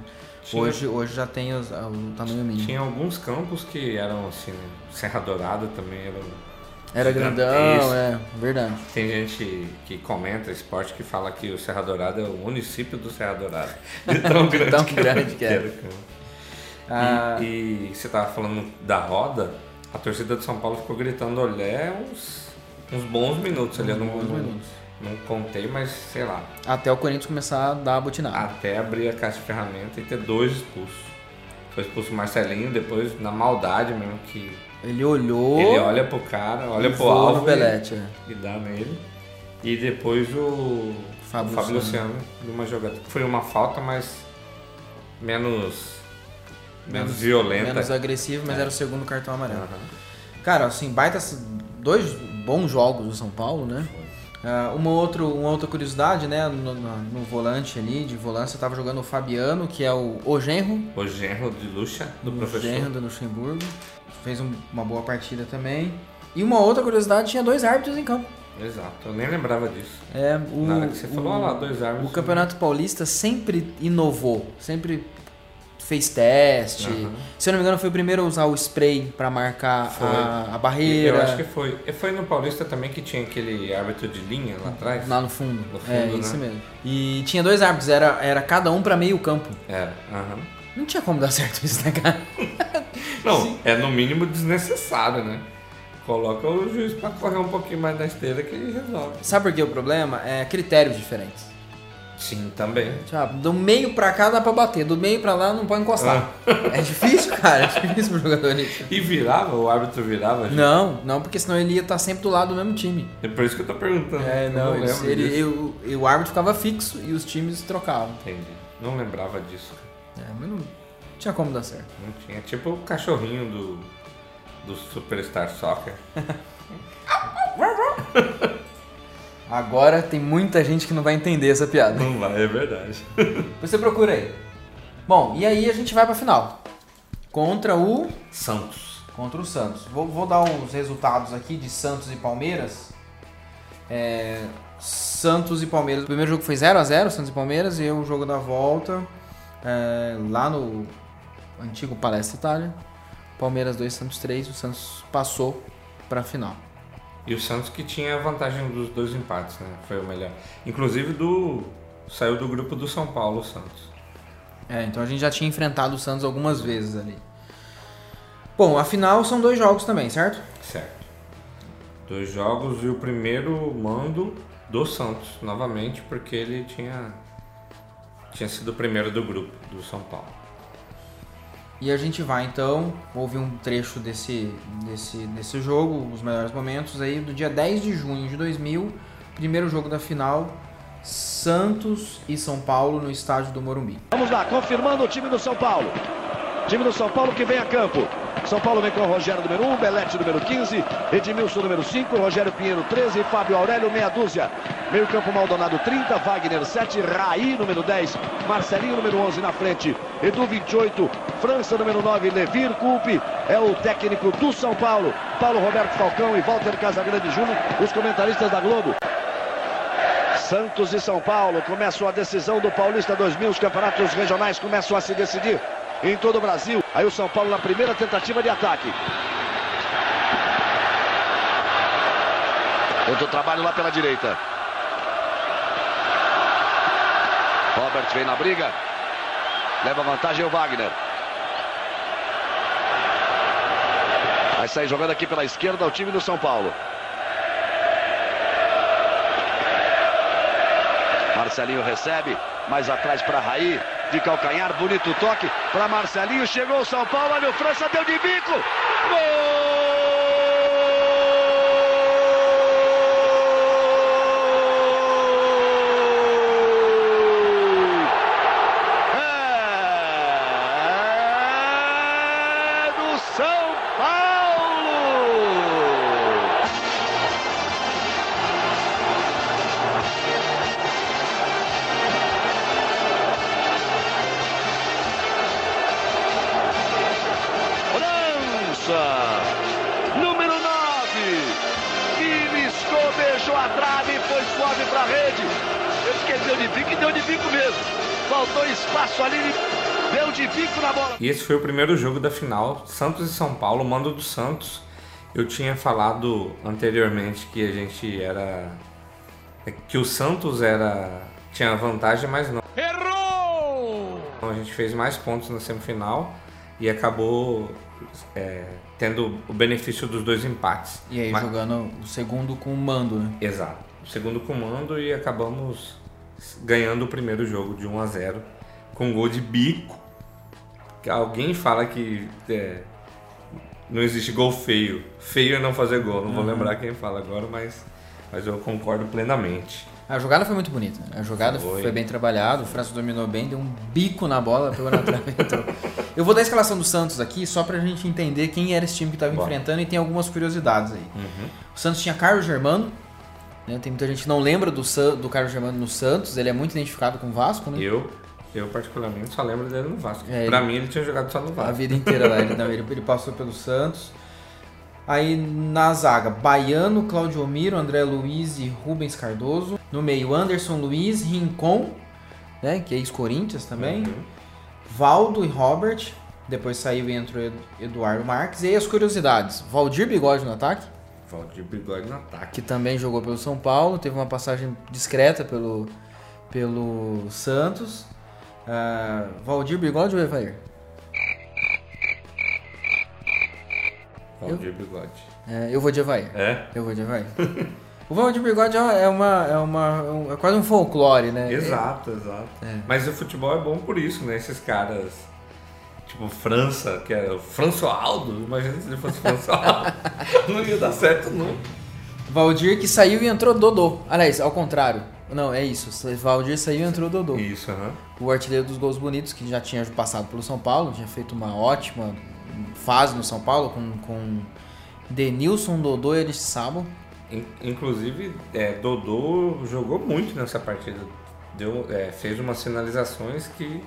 Tinha- Hoje, hoje já tem os- o tamanho mínimo. Tinha alguns campos que eram assim, né? Serra Dourada também era Era grandão, é, verdade. Tem gente que comenta esporte que fala que o Serra Dourada é o município do Serra Dourada. De tão grande, Tão que, grande que era. o campo. Ah. E, e você tava falando da roda, a torcida de São Paulo ficou gritando olé uns, uns bons minutos ali. Eu não, bons não- minutos. não contei, mas sei lá. Até o Corinthians começar a dar a butinada. Até abrir a caixa de ferramenta e ter dois expulsos. Foi expulso o Marcelinho, depois na maldade mesmo que Ele olhou. ele olha pro cara, olha e pro alvo Belete, é. e, e dá nele. E depois o Fábio o Fábio Luciano. Luciano, numa jogada. Foi uma falta, mas menos. Menos, violenta. Menos agressivo, mas É. era o segundo cartão amarelo. Aham. Cara, assim, baita. Dois bons jogos do São Paulo, né? Ah, uma, outro, uma outra curiosidade, né? No, no- no volante ali, de volância, tava jogando o Fabiano, que é o, o genro. O genro de Lucha, do o professor. genro do Luxemburgo. Fez um- uma boa partida também. E uma outra curiosidade, tinha dois árbitros em campo. Exato, eu nem lembrava disso. É, o, Na hora que você falou, o- lá, dois árbitros. O Campeonato Paulista sempre inovou, sempre fez teste. Aham. Se eu não me engano, foi o primeiro a usar o spray pra marcar a, a barreira. Eu acho que foi. E Foi no Paulista também que tinha aquele árbitro de linha lá atrás? Lá no fundo. No fundo, é, né? isso mesmo. E tinha dois árbitros, era, era cada um pra meio campo. Era, aham. Não tinha como dar certo isso, né, cara? Não, é no mínimo desnecessário, né? Coloca o juiz pra correr um pouquinho mais na esteira que ele resolve. Sabe por que o problema? É critérios diferentes. Sim, também. Tipo, do meio pra cá dá pra bater, do meio pra lá não pode encostar. É difícil, cara, é difícil pro jogador isso. E virava? O árbitro virava? gente? Não, não, porque senão ele ia estar sempre do lado do mesmo time. É por isso que eu tô perguntando. É, não, não ele, eu- eu- o árbitro ficava fixo e os times trocavam. Entendi. Não lembrava disso. É, mas não tinha como dar certo. Não tinha. Tipo o cachorrinho do, do Superstar Soccer. Agora tem muita gente que não vai entender essa piada. Não vai, é verdade. Você procura aí. Bom, e aí a gente vai pra final. Contra o Santos. Contra o Santos. Vou, vou dar uns resultados aqui de Santos e Palmeiras. É, Santos e Palmeiras. O primeiro jogo foi 0 a 0 Santos e Palmeiras. E o jogo da volta é, lá no antigo Palestra Itália. Palmeiras 2, Santos 3. O Santos passou pra final. E o Santos que tinha a vantagem dos dois empates, né? Foi o melhor. Inclusive do. Saiu do grupo do São Paulo, o Santos. É, então a gente já tinha enfrentado o Santos algumas vezes ali. Bom, a final são dois jogos também, certo? Certo. Dois jogos e o primeiro mando do Santos, novamente, porque ele tinha. Tinha sido o primeiro do grupo do São Paulo. E a gente vai então ouvir um trecho desse, desse, desse jogo, os melhores momentos aí, do dia 10 de junho de 2000, primeiro jogo da final, Santos e São Paulo no estádio do Morumbi. Vamos lá, confirmando o time do São Paulo. Time do São Paulo que vem a campo. São Paulo vem com o Rogério número 1, Belete número 15, Edmilson número 5, Rogério Pinheiro 13, Fábio Aurélio meia dúzia. Meio campo Maldonado 30, Wagner 7, Raí número 10, Marcelinho número 11 na frente, Edu 28, França número 9, Levir Culpe é o técnico do São Paulo, Paulo Roberto Falcão e Walter Casagrande Júnior, os comentaristas da Globo. Santos e São Paulo começam a decisão do Paulista 2000. Os campeonatos regionais começam a se decidir em todo o Brasil. Aí o São Paulo na primeira tentativa de ataque. Outro trabalho lá pela direita. Robert vem na briga. Leva vantagem o Wagner. Vai sair jogando aqui pela esquerda o time do São Paulo. Marcelinho recebe, mais atrás para Raí, de calcanhar, bonito toque para Marcelinho, chegou o São Paulo, olha o França, deu de bico, gol! Bico na bola. E esse foi o primeiro jogo da final, Santos e São Paulo, mando do Santos. Eu tinha falado anteriormente que a gente era. que o Santos era. tinha vantagem, mas não. Errou! Então a gente fez mais pontos na semifinal e acabou é, tendo o benefício dos dois empates. E aí Mas- jogando o segundo com o mando, né? Exato. O segundo comando e acabamos ganhando o primeiro jogo de 1 a 0 com gol de bico. Alguém fala que é, não existe gol feio. Feio é não fazer gol. Não vou Uhum. lembrar quem fala agora, mas, mas eu concordo plenamente. A jogada foi muito bonita. né? A jogada Foi. foi, bem trabalhada, o França dominou bem, deu um bico na bola, pegou na trave entrou. Eu vou dar a escalação do Santos aqui só pra gente entender quem era esse time que estava enfrentando e tem algumas curiosidades aí. Uhum. O Santos tinha Carlos Germano, né? tem muita gente que não lembra do, San- do Carlos Germano no Santos, ele é muito identificado com o Vasco, né? Eu, eu particularmente só lembro dele no Vasco. É, pra ele- mim ele tinha jogado só no Vasco. A vida inteira lá, ele, não, ele, ele passou pelo Santos. Aí na zaga, Baiano, Claudio Miro, André Luiz e Rubens Cardoso. No meio, Anderson Luiz, Rincon, né, que é ex-Corinthians também. Uhum. Valdo e Robert. Depois saiu e entrou Ed- Eduardo Marques. E aí as curiosidades. Valdir Bigode no ataque, Valdir Bigode no ataque. que também jogou pelo São Paulo. Teve uma passagem discreta pelo, pelo Santos. Ah, Valdir Bigode ou Evair? Valdir Bigode. É, eu vou de Evair. É? Eu vou de Evair. O Valdir Bigode é uma, é uma um- é quase um folclore, né? Exato, exato. Mas o futebol é bom por isso, né? Esses caras. Tipo, França, que é o Françoaldo. Imagina se ele fosse Françoaldo. não ia dar certo nunca. Valdir que saiu e entrou Dodô. Aliás, ao contrário. Não, é isso. Valdir saiu e entrou Dodô. Isso, aham. O artilheiro dos gols bonitos, que já tinha passado pelo São Paulo, tinha feito uma ótima fase no São Paulo com, com Denilson, Dodô e. In- Inclusive, é, Dodô jogou muito nessa partida. Deu, é, fez umas sinalizações que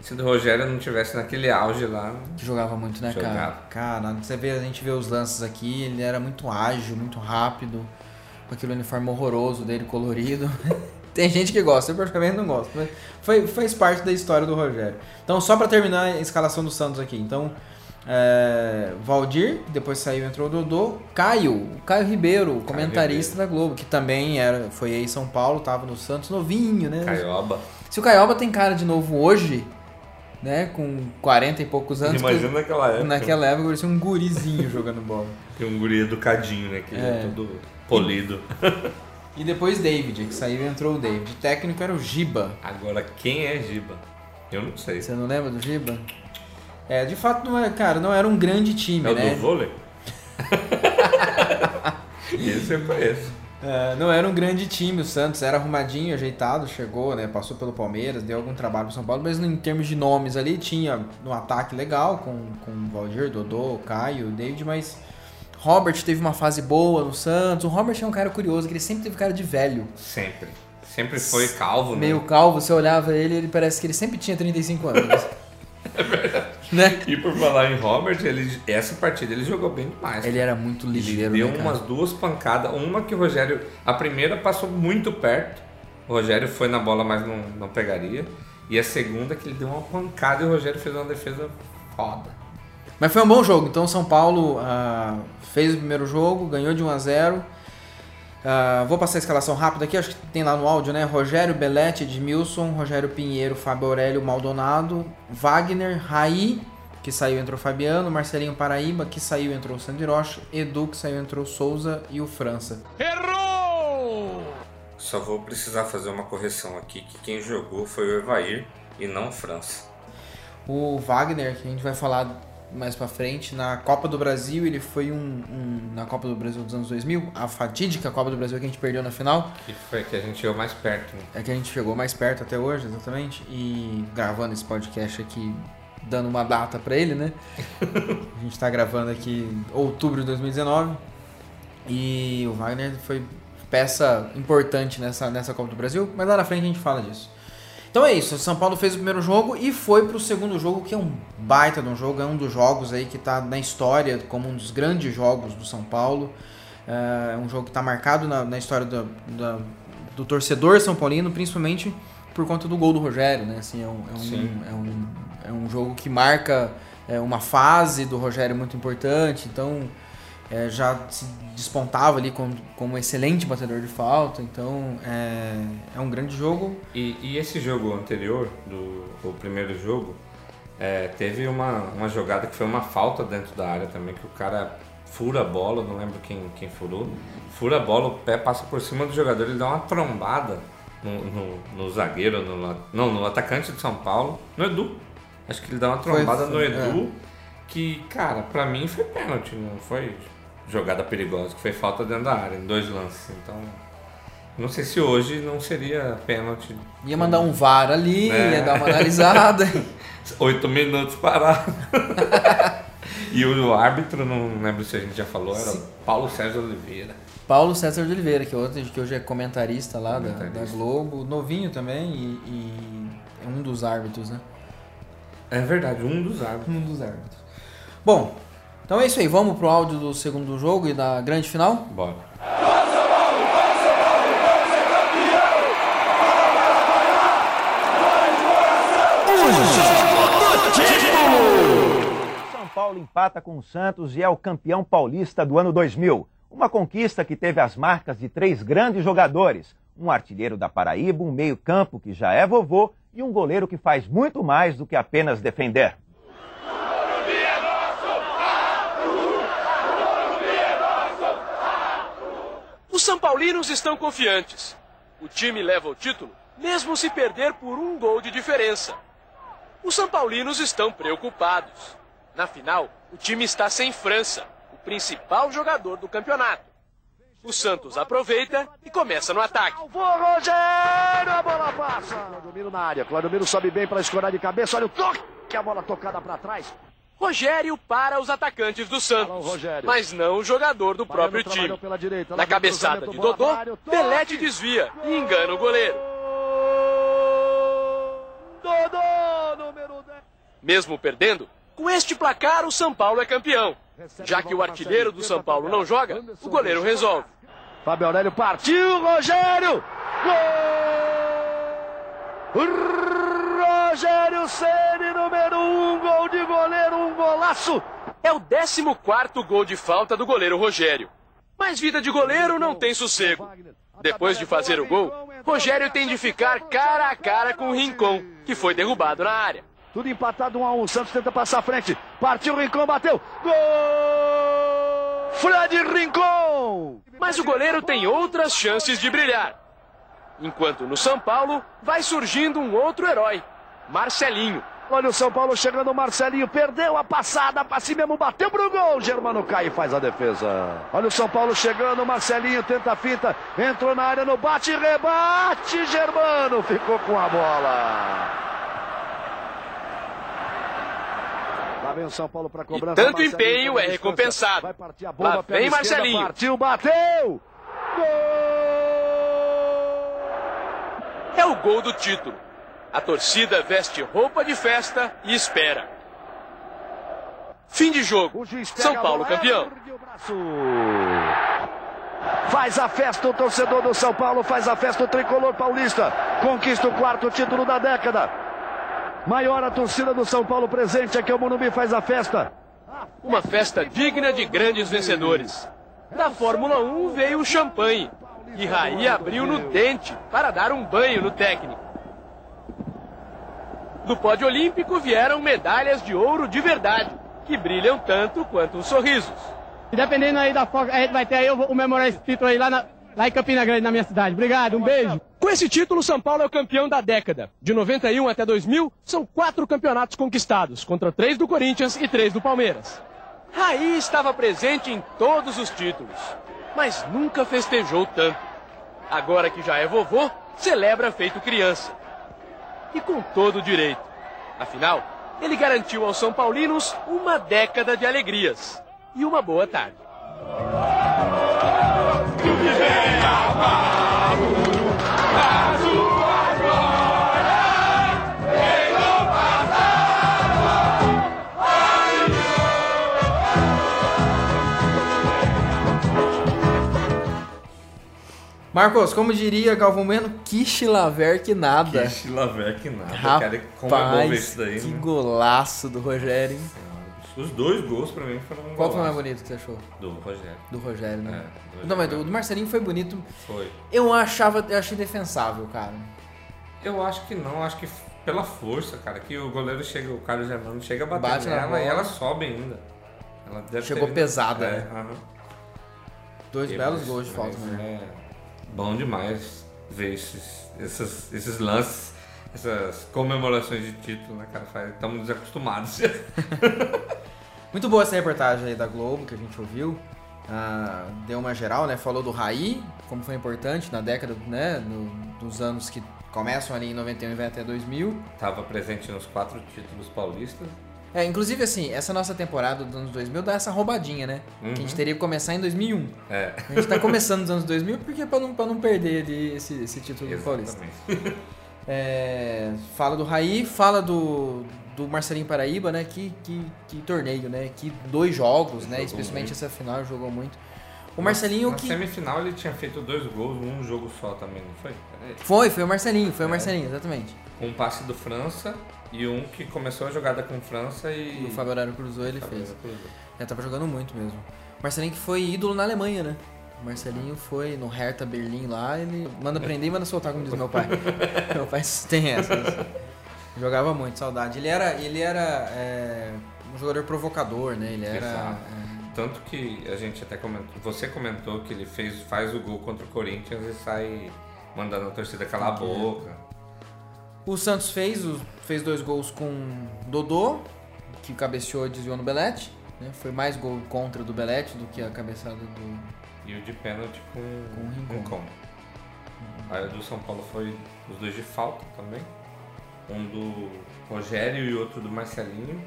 se o Rogério não tivesse naquele auge lá. Que jogava muito, né, Jogava. cara? Cara, você vê, a gente vê os lances aqui, ele era muito ágil, muito rápido, com aquele uniforme horroroso dele, colorido. Tem gente que gosta, eu praticamente não gosto, mas foi, faz parte da história do Rogério. Então, só pra terminar a escalação do Santos aqui. Então, é, Valdir, depois saiu, entrou o Dodô. Caio, Caio Ribeiro, comentarista da Globo, que também era, foi aí em São Paulo, tava no Santos novinho, né? Caioba. Se o Caioba tem cara de novo hoje, né, com 40 e poucos anos. Imagina que- naquela época. Naquela época parecia um gurizinho jogando bola. Tem um guri educadinho, né? Que é, É. todo polido. E depois David, que saiu e entrou o David. O técnico era o Giba. Agora, quem é Giba? Eu não sei. Você não lembra do Giba? É, de fato, não é, cara, não era um grande time, É né? do vôlei? Esse eu conheço. É, não era um grande time, o Santos era arrumadinho, ajeitado, chegou, né? Passou pelo Palmeiras, deu algum trabalho pro São Paulo, mas em termos de nomes ali, tinha um ataque legal com, com o Valdir, Dodô, Caio, David, mas Robert teve uma fase boa no Santos. O Robert é um cara curioso, que ele sempre teve cara de velho. Sempre. Sempre foi calvo, né? Meio calvo, você olhava ele, ele parece que ele sempre tinha 35 anos. né? E por falar em Robert, ele, essa partida ele jogou bem demais. Ele era muito ligeiro, Deu né, umas duas pancadas. Uma que o Rogério. A primeira passou muito perto. O Rogério foi na bola, mas não, não pegaria. E a segunda que ele deu uma pancada e o Rogério fez uma defesa foda. Mas foi um bom jogo. Então São Paulo ah, fez o primeiro jogo, ganhou de 1 a 0. Ah, vou passar a escalação rápida aqui, acho que tem lá no áudio, né? Rogério Belete, Edmilson, Rogério Pinheiro, Fábio Aurélio Maldonado, Wagner, Raí, que saiu entrou Fabiano, Marcelinho Paraíba, que saiu entrou Sandy Rocha, Edu, que saiu entrou Souza e o França. Só vou precisar fazer uma correção aqui, que quem jogou foi o Evair e não o França. O Wagner, que a gente vai falar mais pra frente, na Copa do Brasil, ele foi um, um- na Copa do Brasil dos anos 2000, a fatídica Copa do Brasil que a gente perdeu na final. Que foi que a gente chegou mais perto, né? É que a gente chegou mais perto até hoje, exatamente, e gravando esse podcast aqui, dando uma data pra ele, né? a gente tá gravando aqui em outubro de 2019, e o Wagner foi peça importante nessa, nessa Copa do Brasil, mas lá na frente a gente fala disso. Então é isso, o São Paulo fez o primeiro jogo e foi pro segundo jogo, que é um baita de um jogo, é um dos jogos aí que tá na história como um dos grandes jogos do São Paulo. É um jogo que tá marcado na, na história do, da- do torcedor São Paulino, principalmente por conta do gol do Rogério, né? Assim, é, um, é, um, é, um, é um jogo que marca é, uma fase do Rogério muito importante, então é, já se despontava ali como, como um excelente batedor de falta, então é, é um grande jogo. E, e esse jogo anterior, do o primeiro jogo, é, teve uma, uma jogada que foi uma falta dentro da área também, que o cara fura a bola, não lembro quem, quem furou, fura a bola, o pé passa por cima do jogador, ele dá uma trombada no, no, no zagueiro, no, não, no atacante de São Paulo, no Edu. Acho que ele dá uma Foi- trombada no foi, Edu, que, cara, pra mim foi pênalti, não foi jogada perigosa, que foi falta dentro da área, em dois lances. Então, não sei se hoje não seria pênalti. Ia mandar um VAR ali, É. ia dar uma analisada. Oito minutos parado. e o árbitro, não lembro se a gente já falou, era o Paulo Sérgio Oliveira. Paulo César de Oliveira, que, hoje, que hoje é comentarista lá da, Comentarista. da Globo, novinho também e, e é um dos árbitros, né? É verdade, um dos árbitros. Um dos árbitros. Bom, então é isso aí. Vamos pro áudio do segundo jogo e da grande final? Bora. São Paulo empata com o Santos e é o campeão paulista do ano 2000. Uma conquista que teve as marcas de três grandes jogadores: um artilheiro da Paraíba, um meio-campo que já é vovô e um goleiro que faz muito mais do que apenas defender. O São Paulinos estão confiantes. O time leva o título, mesmo se perder por um gol de diferença. Os São Paulinos estão preocupados. Na final, o time está sem França, o principal jogador do campeonato. O Santos aproveita e começa no ataque. Rogério, a bola passa. Clodomiro na área. Clodomiro sobe bem para escorar de cabeça. Olha o toque, a bola tocada para trás. Rogério para os atacantes do Santos, mas não o jogador do próprio time. Na cabeçada de Dodô, Belete desvia e engana o goleiro. Dodô, número 10. Mesmo perdendo, com este placar o São Paulo é campeão. Já que o artilheiro do São Paulo não joga, o goleiro resolve. Fábio Aurélio partiu, Rogério! Gol! Rogério Ceni número um, gol de golaço. É o 14 gol de falta do goleiro Rogério. Mas vida de goleiro não tem sossego. Depois de fazer o gol, Rogério tem de ficar cara a cara com o Rincon, que foi derrubado na área. Tudo empatado 1 um a 1. Um. Santos tenta passar à frente. Partiu o Rincon, bateu. Gol! Fred Rincon! Mas o goleiro tem outras chances de brilhar. Enquanto no São Paulo vai surgindo um outro herói, Marcelinho. Olha o São Paulo chegando, Marcelinho perdeu a passada, para si mesmo, bateu pro gol. Germano cai e faz a defesa. Olha o São Paulo chegando, Marcelinho tenta a finta, entrou na área no bate, rebate. Germano ficou com a bola. Lá vem o São Paulo para cobrança. E tanto empenho é recompensado. Vai partir a bomba, Lá vem Marcelinho. Partiu, bateu. Gol! É o gol do título. A torcida veste roupa de festa e espera. Fim de jogo. São Paulo campeão. Faz a festa o torcedor do São Paulo, faz a festa o tricolor paulista. Conquista o quarto título da década. Maior a torcida do São Paulo presente aqui, o Morumbi faz a festa. Uma festa digna de grandes vencedores. Da Fórmula 1 veio o champanhe. E Raí abriu no dente para dar um banho no técnico. Do pódio olímpico vieram medalhas de ouro de verdade, que brilham tanto quanto os sorrisos. E dependendo aí da foca, a gente vai ter aí o, o memorar esse título aí lá, na, lá em Campina Grande, na minha cidade. Obrigado, um beijo. Com esse título, São Paulo é o campeão da década. De 91 até 2000, são quatro campeonatos conquistados, contra três do Corinthians e três do Palmeiras. Raí estava presente em todos os títulos, mas nunca festejou tanto. Agora que já é vovô, celebra feito criança. E com todo direito. Afinal, ele garantiu aos São Paulinos uma década de alegrias e uma boa tarde. Marcos, como diria Galvão Bueno, que chilaver que nada. Que chilaver que nada. Rapaz, cara, como é bom isso daí, que né? golaço do Rogério. hein? Os dois gols pra mim foram um Qual foi o mais golaço. bonito que você achou? Do Rogério. Do Rogério, né? É, do. Não, mas do, do Marcelinho foi bonito. Foi. Eu achava, eu achei defensável, cara. Eu acho que não, acho que pela força, cara, que o goleiro chega, o Carlos Germano chega a bater Bate nela e ela sobe ainda. Ela Chegou pesada, É, né? aham. Dois E, belos gols de falta, né? É bom demais ver esses, esses, esses lances, essas comemorações de título, né, cara? Estamos desacostumados. Muito boa essa reportagem aí da Globo que a gente ouviu. Ah, deu uma geral, né? Falou do Raí, como foi importante na década, né? no- dos anos que começam ali em 91 e vai até 2000. Tava presente nos quatro títulos paulistas. É, inclusive assim, essa nossa temporada dos anos 2000 dá essa roubadinha, né? Que a gente Uhum. teria que começar em 2001. É. A gente tá começando nos anos 2000 porque é pra não, pra não perder ali esse, esse título do Paulista. Exatamente. É, fala do Raí, fala do, do Marcelinho Paraíba, né? Que, que, que torneio, né? Que dois jogos, né? Jogou Especialmente muito. essa final, ele jogou muito. O Marcelinho na, que. Na semifinal ele tinha feito dois gols num jogo só também, não foi? Foi, foi o Marcelinho, foi o É. Marcelinho, exatamente. Um passe do França e um que começou a jogada com França e. O Fábio Horário cruzou, ele Fábio fez. Cruzou. Já tava jogando muito mesmo. Marcelinho que foi ídolo na Alemanha, né? O Marcelinho foi no Hertha Berlim lá, ele manda prender e manda soltar, como diz meu pai. meu pai tem essa. Jogava muito, saudade. Ele era, ele era é, um jogador provocador, né? Ele era. É, tanto que a gente até comentou, você comentou que ele fez, faz o gol contra o Corinthians e sai mandando a torcida calar a boca. O Santos fez, fez dois gols com Dodô, que cabeceou e desviou no Belete. né? Foi mais gol contra do Belete do que a cabeçada do. E o de pênalti com, Com o Rincon. Rincon. Aí o do São Paulo foi os dois de falta também. Um do Rogério e outro do Marcelinho.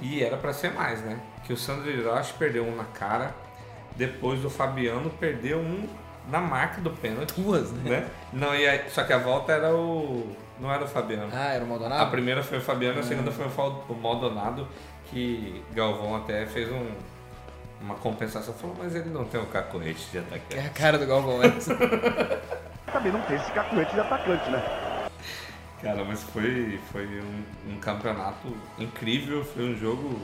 E era pra ser mais, né? Que o Sandro Hiroshi perdeu um na cara. Depois o Fabiano perdeu um na marca do pênalti. Duas, né? Não, e aí, só que a volta era o. Não era o Fabiano. Ah, era o Maldonado? A primeira foi o Fabiano, a segunda foi o Maldonado, que Galvão até fez um, uma compensação. Falou, mas ele não tem um cacoete de atacante. É a cara do Galvão, essa. Também não tem esse cacuete de atacante, né? Cara, mas foi, foi um, um campeonato incrível, foi um jogo.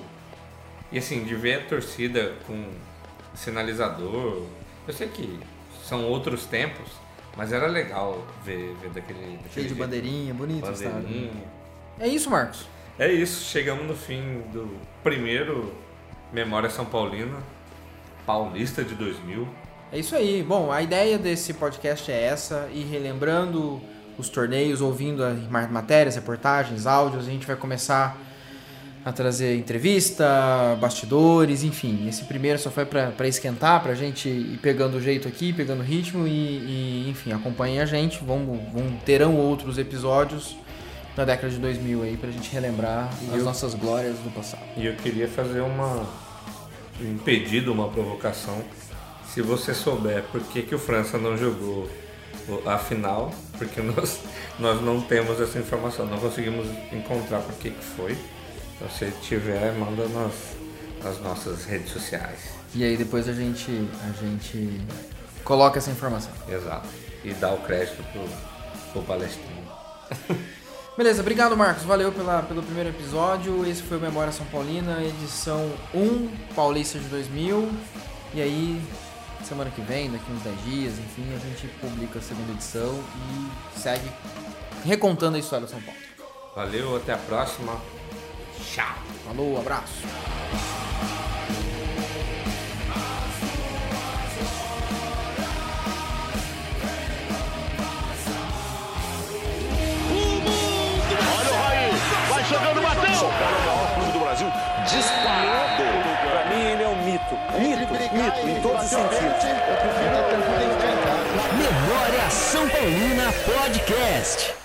E assim, de ver a torcida com sinalizador. Eu sei que são outros tempos, mas era legal ver, ver daquele, daquele Cheio de jeito. bandeirinha, bonito Bandeirinha. estádio. É isso, Marcos. É isso, chegamos no fim do primeiro Memória São Paulina, Paulista de 2000. É isso aí. Bom, a ideia desse podcast é essa, e relembrando os torneios, ouvindo as ma- matérias, reportagens, áudios, a gente vai começar a trazer entrevista, bastidores, enfim. Esse primeiro só foi pra esquentar, pra gente ir pegando o jeito aqui, pegando o ritmo e, e, enfim, acompanhem a gente. Vamos, vão, terão outros episódios na década de 2000 aí pra gente relembrar E as eu- nossas glórias do passado. E eu queria fazer uma, um pedido, uma provocação. Se você souber por que, que o França não jogou a final, porque nós, nós não temos essa informação, não conseguimos encontrar por que, que foi. Então, se tiver, manda nas, nas nossas redes sociais. E aí depois a gente, a gente coloca essa informação. Exato. E dá o crédito pro, pro palestrino. Beleza, obrigado Marcos, valeu pela, pelo primeiro episódio. Esse foi o Memória São Paulina, edição 1, Paulista de 2000. E aí, semana que vem, daqui uns 10 dias, enfim, a gente publica a segunda edição e segue recontando a história de São Paulo. Valeu, até a próxima. Tchau. Falou, abraço. Olha o Raí, vai jogando, bateu! São Paulo é o maior clube do Brasil, disparado. Pra mim ele é um mito. Mito, mito, em todos os sentidos. Memória São Paulina Podcast.